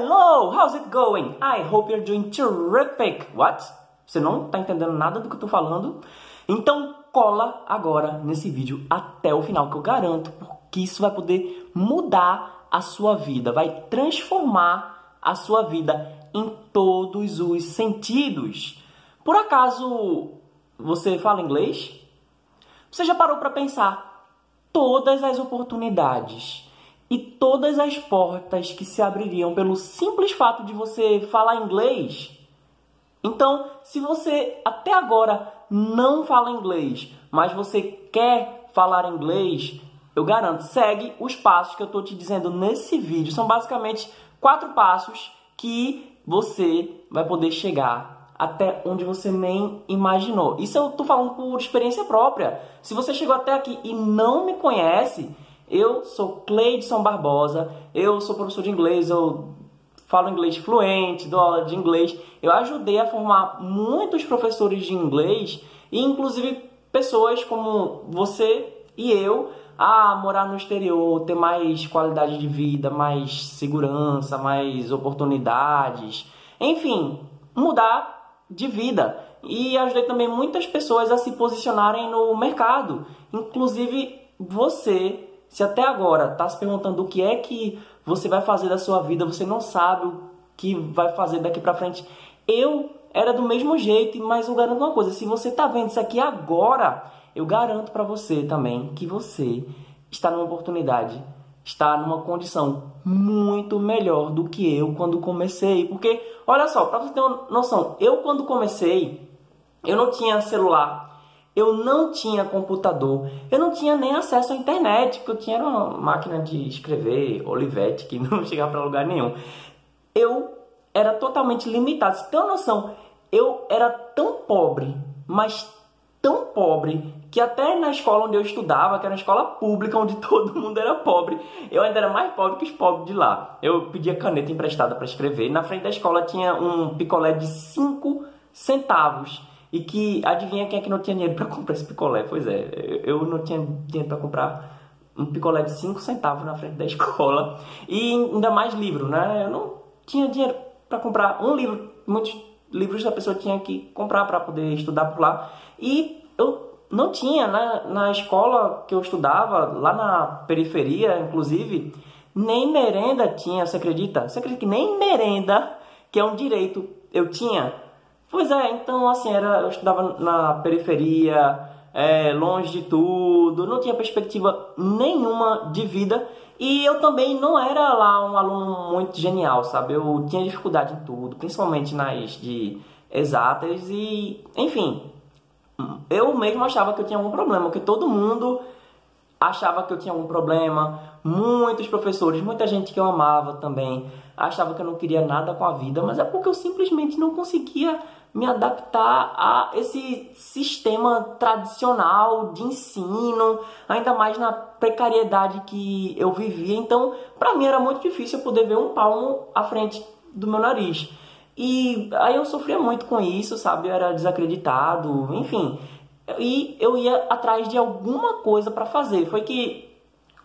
Hello, how's it going? I hope you're doing terrific. What? Você não está entendendo nada do que eu estou falando? Então cola agora nesse vídeo até o final, que eu garanto que isso vai poder mudar a sua vida, vai transformar a sua vida em todos os sentidos. Por acaso você fala inglês? Você já parou para pensar todas as oportunidades e todas as portas que se abririam pelo simples fato de você falar inglês? Então, se você até agora não fala inglês, mas você quer falar inglês, eu garanto, segue os passos que eu estou te dizendo nesse vídeo. São basicamente quatro passos que você vai poder chegar até onde você nem imaginou. Isso eu estou falando por experiência própria. Se você chegou até aqui e não me conhece, eu sou Cleidson Barbosa, eu sou professor de inglês, eu falo inglês fluente, dou aula de inglês. Eu ajudei a formar muitos professores de inglês e inclusive pessoas como você e eu a morar no exterior, ter mais qualidade de vida, mais segurança, mais oportunidades, enfim, mudar de vida. E ajudei também muitas pessoas a se posicionarem no mercado, inclusive você se até agora está se perguntando o que é que você vai fazer da sua vida, você não sabe o que vai fazer daqui para frente. Eu era do mesmo jeito, mas eu garanto uma coisa: se você está vendo isso aqui agora, eu garanto para você também que você está numa oportunidade, está numa condição muito melhor do que eu quando comecei. Porque, olha só, para você ter uma noção, eu quando comecei, eu não tinha celular, eu não tinha computador, eu não tinha nem acesso à internet, porque eu tinha uma máquina de escrever, Olivetti, que não chegava para lugar nenhum. Eu era totalmente limitado. Você tem uma noção? Eu era tão pobre, mas tão pobre, que até na escola onde eu estudava, que era uma escola pública, onde todo mundo era pobre, eu ainda era mais pobre que os pobres de lá. Eu pedia caneta emprestada para escrever. Na frente da escola tinha um picolé de 5 centavos e que adivinha quem é que não tinha dinheiro para comprar esse picolé? Pois é, eu não tinha dinheiro para comprar um picolé de 5 centavos na frente da escola e ainda mais livro, né? Eu não tinha dinheiro para comprar um livro, muitos livros a pessoa tinha que comprar para poder estudar por lá e eu não tinha na, na escola que eu estudava, lá na periferia, inclusive, nem merenda tinha, você acredita? Você acredita que nem merenda, que é um direito, eu tinha? Pois é, então assim, era, eu estudava na periferia, é, longe de tudo, não tinha perspectiva nenhuma de vida e eu também não era lá um aluno muito genial, sabe? Eu tinha dificuldade em tudo, principalmente nas de exatas e, enfim, eu mesmo achava que eu tinha algum problema, porque todo mundo achava que eu tinha algum problema, muitos professores, muita gente que eu amava também, achava que eu não queria nada com a vida, mas é porque eu simplesmente não conseguia me adaptar a esse sistema tradicional de ensino, ainda mais na precariedade que eu vivia. Então, para mim era muito difícil poder ver um palmo à frente do meu nariz. E aí eu sofria muito com isso, sabe? Eu era desacreditado, enfim. E eu ia atrás de alguma coisa para fazer. Foi que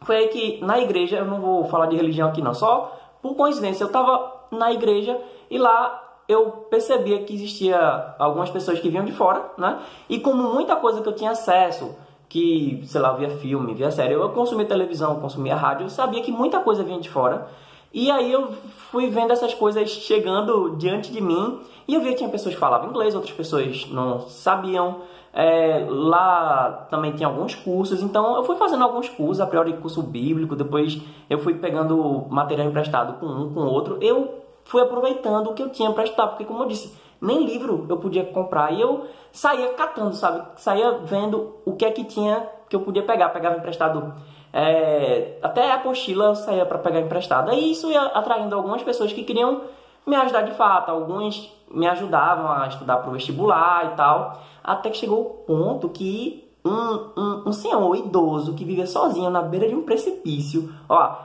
foi aí que na igreja, eu não vou falar de religião aqui não, só por coincidência, eu estava na igreja e lá eu percebia que existia algumas pessoas que vinham de fora, né? E como muita coisa que eu tinha acesso, que, sei lá, via filme, via série, eu consumia televisão, consumia rádio, eu sabia que muita coisa vinha de fora. E aí eu fui vendo essas coisas chegando diante de mim e eu via que tinha pessoas que falavam inglês, outras pessoas não sabiam. É, lá também tinha alguns cursos, então eu fui fazendo alguns cursos, a priori curso bíblico, depois eu fui pegando material emprestado com um, com outro. Eu fui aproveitando o que eu tinha para estudar, porque como eu disse, nem livro eu podia comprar e eu saía catando, sabe? Saía vendo o que é que tinha que eu podia pegar, pegava emprestado. É, até a apostila eu saía para pegar emprestado. E isso ia atraindo algumas pessoas que queriam me ajudar de fato. Alguns me ajudavam a estudar para o vestibular e tal. Até que chegou o ponto que um, um, um senhor idoso que vivia sozinho na beira de um precipício, ó,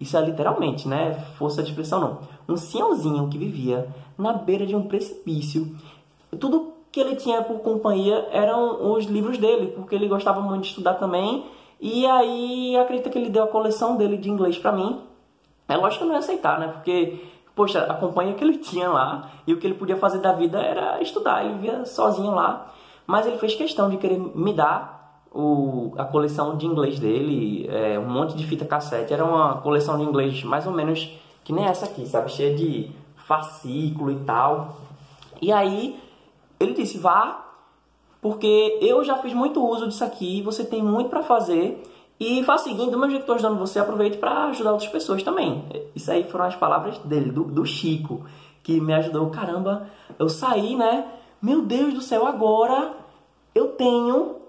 isso é literalmente, né? Força de expressão não. Um senhorzinho que vivia na beira de um precipício. Tudo que ele tinha por companhia eram os livros dele, porque ele gostava muito de estudar também. E aí acredita que ele deu a coleção dele de inglês para mim. É lógico que eu não ia aceitar, né? Porque poxa, a companhia que ele tinha lá e o que ele podia fazer da vida era estudar. Ele vivia sozinho lá, mas ele fez questão de querer me dar o, a coleção de inglês dele, é, um monte de fita cassete. Era uma coleção de inglês mais ou menos que nem essa aqui, sabe? Cheia de fascículo e tal. E aí ele disse: vá, porque eu já fiz muito uso disso aqui, você tem muito para fazer. E faz o seguinte, do meu jeito que estou ajudando você, aproveite para ajudar outras pessoas também. Isso aí foram as palavras dele, do, do Chico, que me ajudou. Caramba, eu saí, né? Meu Deus do céu, agora eu tenho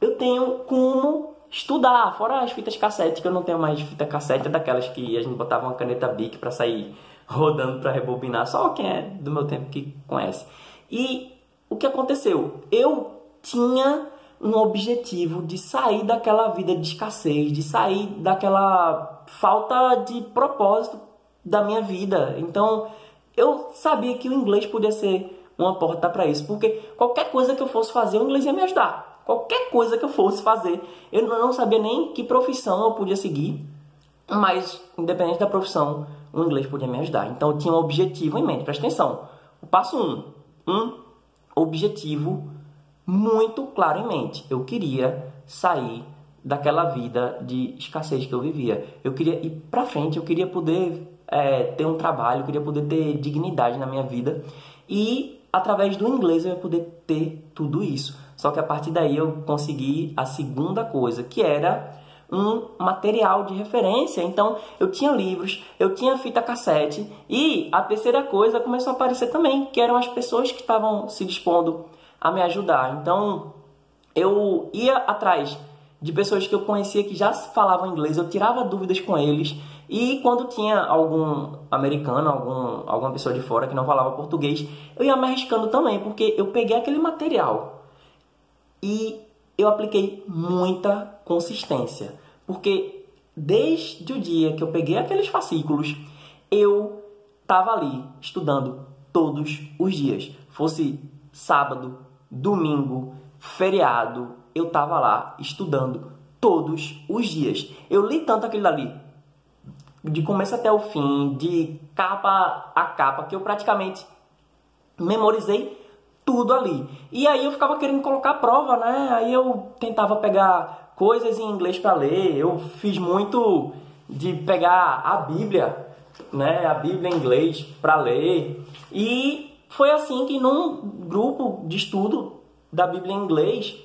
eu tenho como estudar, fora as fitas cassete, que eu não tenho mais fita cassete, é daquelas que a gente botava uma caneta Bic para sair rodando para rebobinar, só quem é do meu tempo que conhece. E o que aconteceu? Eu tinha um objetivo de sair daquela vida de escassez, de sair daquela falta de propósito da minha vida. Então, eu sabia que o inglês podia ser uma porta para isso, porque qualquer coisa que eu fosse fazer, o inglês ia me ajudar. Qualquer coisa que eu fosse fazer, eu não sabia nem que profissão eu podia seguir, mas independente da profissão, o inglês podia me ajudar. Então, eu tinha um objetivo em mente. Presta atenção. O passo 1, um, um objetivo muito claro em mente. Eu queria sair daquela vida de escassez que eu vivia. Eu queria ir para frente, eu queria poder é, ter um trabalho, eu queria poder ter dignidade na minha vida e através do inglês eu ia poder ter tudo isso. Só que a partir daí eu consegui a segunda coisa, que era um material de referência. Então, eu tinha livros, eu tinha fita cassete e a terceira coisa começou a aparecer também, que eram as pessoas que estavam se dispondo a me ajudar. Então, eu ia atrás de pessoas que eu conhecia que já falavam inglês, eu tirava dúvidas com eles. E quando tinha algum americano, algum, alguma pessoa de fora que não falava português, eu ia me arriscando também, porque eu peguei aquele material e eu apliquei muita consistência. Porque desde o dia que eu peguei aqueles fascículos, eu estava ali estudando todos os dias. Fosse sábado, domingo, feriado, eu tava lá estudando todos os dias. Eu li tanto aquilo ali, de começo até o fim, de capa a capa, que eu praticamente memorizei tudo ali. E aí eu ficava querendo colocar prova, né? Aí eu tentava pegar coisas em inglês para ler. Eu fiz muito de pegar a Bíblia, né? A Bíblia em inglês para ler. E foi assim que num grupo de estudo da Bíblia em inglês,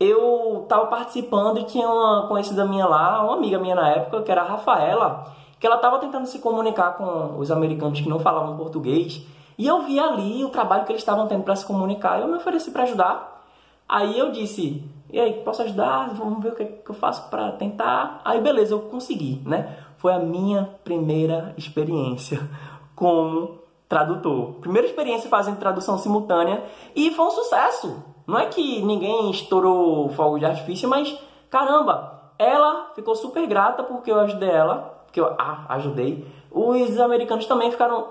eu estava participando e tinha uma conhecida minha lá, uma amiga minha na época, que era a Rafaela, que ela estava tentando se comunicar com os americanos que não falavam português. E eu vi ali o trabalho que eles estavam tendo para se comunicar. Eu me ofereci para ajudar. Aí eu disse: "E aí, posso ajudar? Vamos ver o que, que eu faço para tentar". Aí beleza, eu consegui, né? Foi a minha primeira experiência como tradutor. Primeira experiência fazendo tradução simultânea e foi um sucesso. Não é que ninguém estourou fogo de artifício, mas caramba, ela ficou super grata porque eu ajudei ela, porque eu ah, ajudei. Os americanos também ficaram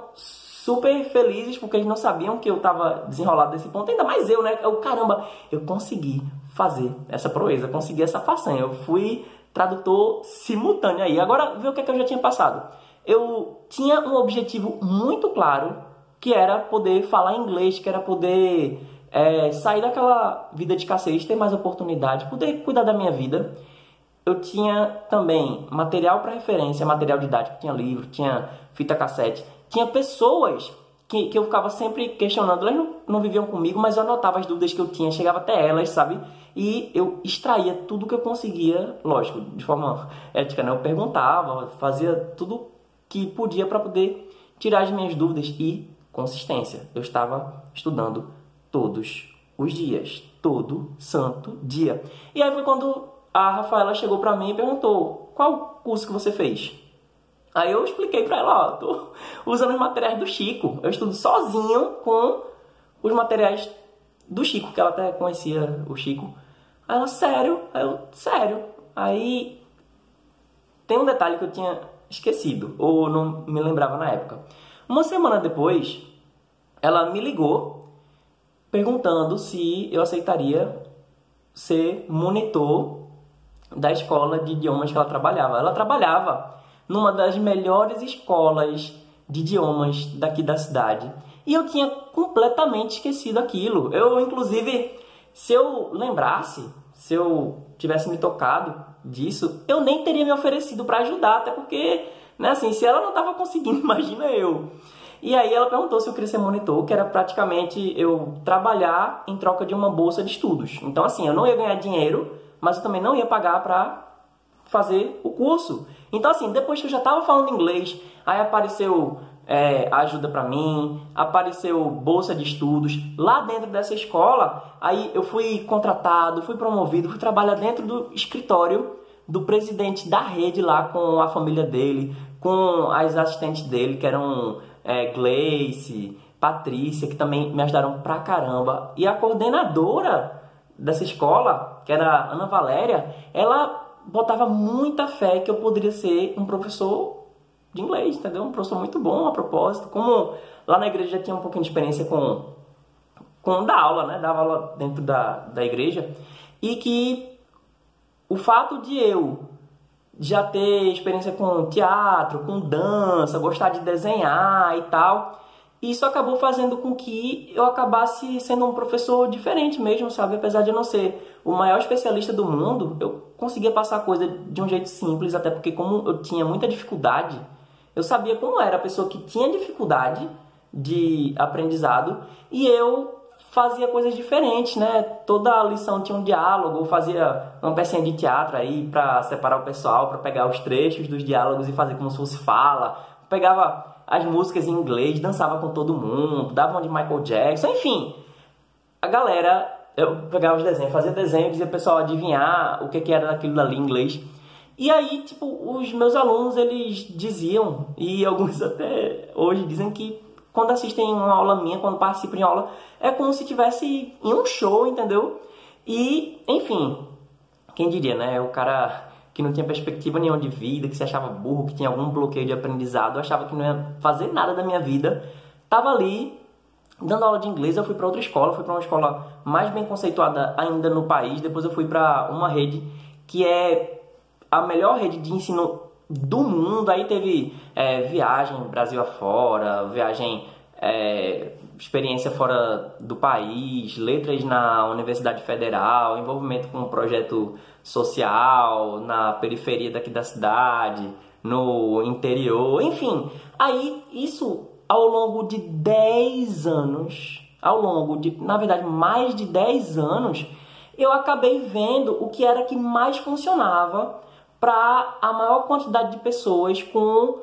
super felizes porque eles não sabiam que eu estava desenrolado desse ponto, ainda mais eu, né? Eu, caramba, eu consegui fazer essa proeza, consegui essa façanha. Eu fui tradutor simultâneo aí. Agora, vê o que, é que eu já tinha passado eu tinha um objetivo muito claro, que era poder falar inglês, que era poder é, sair daquela vida de escassez, ter mais oportunidade, poder cuidar da minha vida. Eu tinha também material para referência, material didático, tinha livro, tinha fita cassete, tinha pessoas que, que eu ficava sempre questionando. Elas não, não viviam comigo, mas eu anotava as dúvidas que eu tinha, chegava até elas, sabe? E eu extraía tudo que eu conseguia, lógico, de forma ética, né? Eu perguntava, fazia tudo que podia para poder tirar as minhas dúvidas e consistência. Eu estava estudando todos os dias, todo santo dia. E aí foi quando a Rafaela chegou para mim e perguntou: "Qual curso que você fez?" Aí eu expliquei para ela, ó, tô usando os materiais do Chico. Eu estudo sozinho com os materiais do Chico, que ela até conhecia o Chico. Aí ela, sério? Aí eu, sério. Aí tem um detalhe que eu tinha esquecido ou não me lembrava na época. Uma semana depois, ela me ligou perguntando se eu aceitaria ser monitor da escola de idiomas que ela trabalhava. Ela trabalhava numa das melhores escolas de idiomas daqui da cidade. E eu tinha completamente esquecido aquilo. Eu, inclusive, se eu lembrasse, se eu tivesse me tocado disso, eu nem teria me oferecido para ajudar, até porque, né, assim, se ela não estava conseguindo, imagina eu. E aí ela perguntou se eu queria ser monitor, que era praticamente eu trabalhar em troca de uma bolsa de estudos. Então, assim, eu não ia ganhar dinheiro, mas eu também não ia pagar para fazer o curso. Então, assim, depois que eu já estava falando inglês, aí apareceu é, ajuda para mim, apareceu bolsa de estudos lá dentro dessa escola. Aí eu fui contratado, fui promovido, fui trabalhar dentro do escritório do presidente da rede lá com a família dele, com as assistentes dele, que eram é, Gleice, Patrícia, que também me ajudaram pra caramba. E a coordenadora dessa escola, que era Ana Valéria, ela botava muita fé que eu poderia ser um professor de inglês, entendeu? Um professor muito bom a propósito. Como lá na igreja já tinha um pouquinho de experiência com, com dar aula, né? Dava aula dentro da, da igreja. E que o fato de eu já ter experiência com teatro, com dança, gostar de desenhar e tal, isso acabou fazendo com que eu acabasse sendo um professor diferente mesmo, sabe? Apesar de eu não ser o maior especialista do mundo, eu conseguia passar a coisa de um jeito simples, até porque como eu tinha muita dificuldade, eu sabia como era a pessoa que tinha dificuldade de aprendizado e eu fazia coisas diferentes, né? Toda lição tinha um diálogo, fazia uma pecinha de teatro aí para separar o pessoal, para pegar os trechos dos diálogos e fazer como se fosse fala. pegava as músicas em inglês, dançava com todo mundo, dava uma de Michael Jackson, enfim. A galera, eu pegava os desenhos, fazia desenho, dizia pro pessoal adivinhar o que, que era daquilo dali em inglês. E aí, tipo, os meus alunos, eles diziam, e alguns até hoje dizem que quando assistem uma aula minha, quando participam de aula, é como se tivesse em um show, entendeu? E, enfim, quem diria, né? O cara que não tinha perspectiva nenhuma de vida, que se achava burro, que tinha algum bloqueio de aprendizado, achava que não ia fazer nada da minha vida, tava ali dando aula de inglês. Eu fui para outra escola, fui para uma escola mais bem conceituada ainda no país. Depois eu fui para uma rede que é a melhor rede de ensino do mundo. Aí teve é, viagem Brasil afora, viagem é, experiência fora do país, letras na Universidade Federal, envolvimento com um projeto social na periferia daqui da cidade, no interior, enfim. Aí isso ao longo de 10 anos, ao longo de, na verdade, mais de 10 anos, eu acabei vendo o que era que mais funcionava para a maior quantidade de pessoas com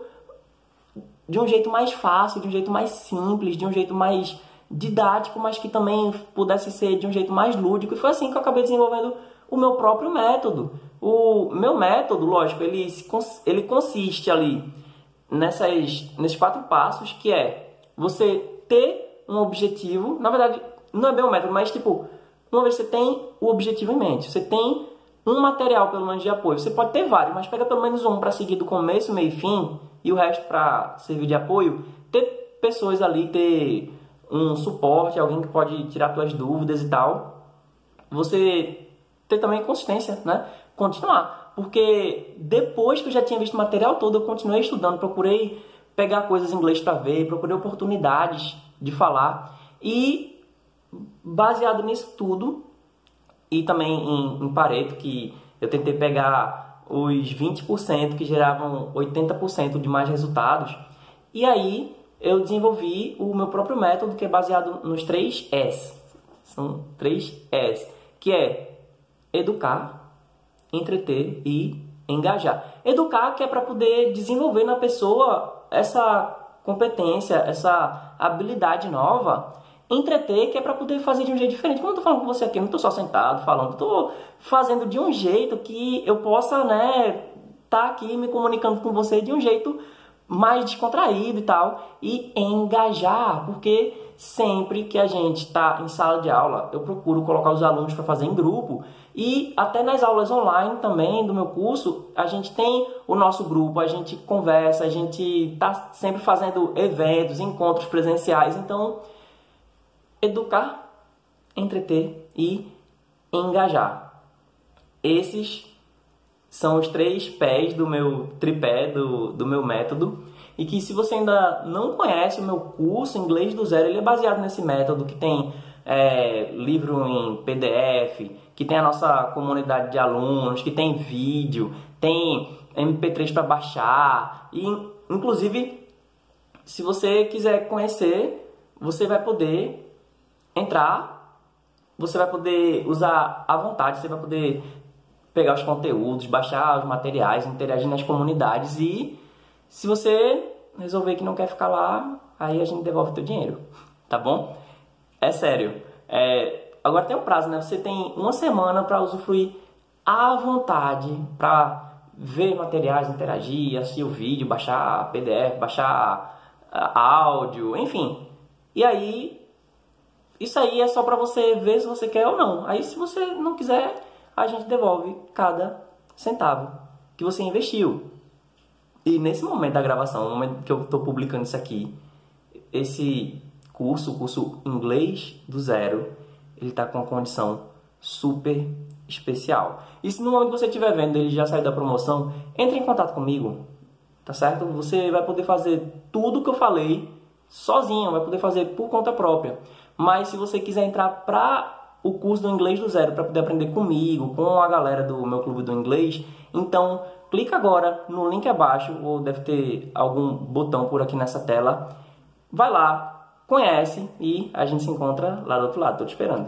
de um jeito mais fácil, de um jeito mais simples, de um jeito mais didático, mas que também pudesse ser de um jeito mais lúdico. E foi assim que eu acabei desenvolvendo o meu próprio método. O meu método, lógico, ele, ele consiste ali nessas, nesses quatro passos, que é você ter um objetivo. Na verdade, não é bem um método, mas tipo, uma vez que você tem o objetivo em mente, você tem um material pelo menos de apoio. Você pode ter vários, mas pega pelo menos um para seguir do começo, meio e fim e o resto para servir de apoio. Ter pessoas ali, ter um suporte, alguém que pode tirar suas dúvidas e tal. Você ter também consistência, né? Continuar. Porque depois que eu já tinha visto o material todo, eu continuei estudando, procurei pegar coisas em inglês para ver, procurei oportunidades de falar. E baseado nisso tudo, e também em, em Pareto, que eu tentei pegar os 20% que geravam 80% de mais resultados. E aí eu desenvolvi o meu próprio método que é baseado nos três S. São três S, que é educar, entreter e engajar. Educar que é para poder desenvolver na pessoa essa competência, essa habilidade nova entreter, que é para poder fazer de um jeito diferente. Como eu tô falando com você aqui, eu não tô só sentado falando, tô fazendo de um jeito que eu possa, né, tá aqui me comunicando com você de um jeito mais descontraído e tal, e engajar, porque sempre que a gente está em sala de aula, eu procuro colocar os alunos para fazer em grupo, e até nas aulas online também do meu curso, a gente tem o nosso grupo, a gente conversa, a gente está sempre fazendo eventos, encontros presenciais, então educar, entreter e engajar. Esses são os três pés do meu tripé, do, do meu método. e que se você ainda não conhece o meu curso Inglês do Zero, ele é baseado nesse método que tem é, livro em PDF, que tem a nossa comunidade de alunos, que tem vídeo, tem MP3 para baixar e inclusive se você quiser conhecer, você vai poder entrar, você vai poder usar à vontade, você vai poder pegar os conteúdos, baixar os materiais, interagir nas comunidades e se você resolver que não quer ficar lá, aí a gente devolve teu dinheiro, tá bom? É sério. É, agora tem um prazo, né? Você tem uma semana para usufruir à vontade, para ver materiais, interagir, assistir o vídeo, baixar PDF, baixar uh, áudio, enfim. E aí, isso aí é só para você ver se você quer ou não. Aí, se você não quiser, a gente devolve cada centavo que você investiu. E nesse momento da gravação, no momento que eu estou publicando isso aqui, esse curso, curso inglês do zero, ele está com uma condição super especial. E se no momento que você estiver vendo ele já sair da promoção, entre em contato comigo, tá certo? Você vai poder fazer tudo que eu falei sozinho, vai poder fazer por conta própria. Mas se você quiser entrar para o curso do inglês do zero para poder aprender comigo, com a galera do meu clube do inglês, então clica agora no link abaixo, ou deve ter algum botão por aqui nessa tela. Vai lá, conhece e a gente se encontra lá do outro lado. Tô te esperando.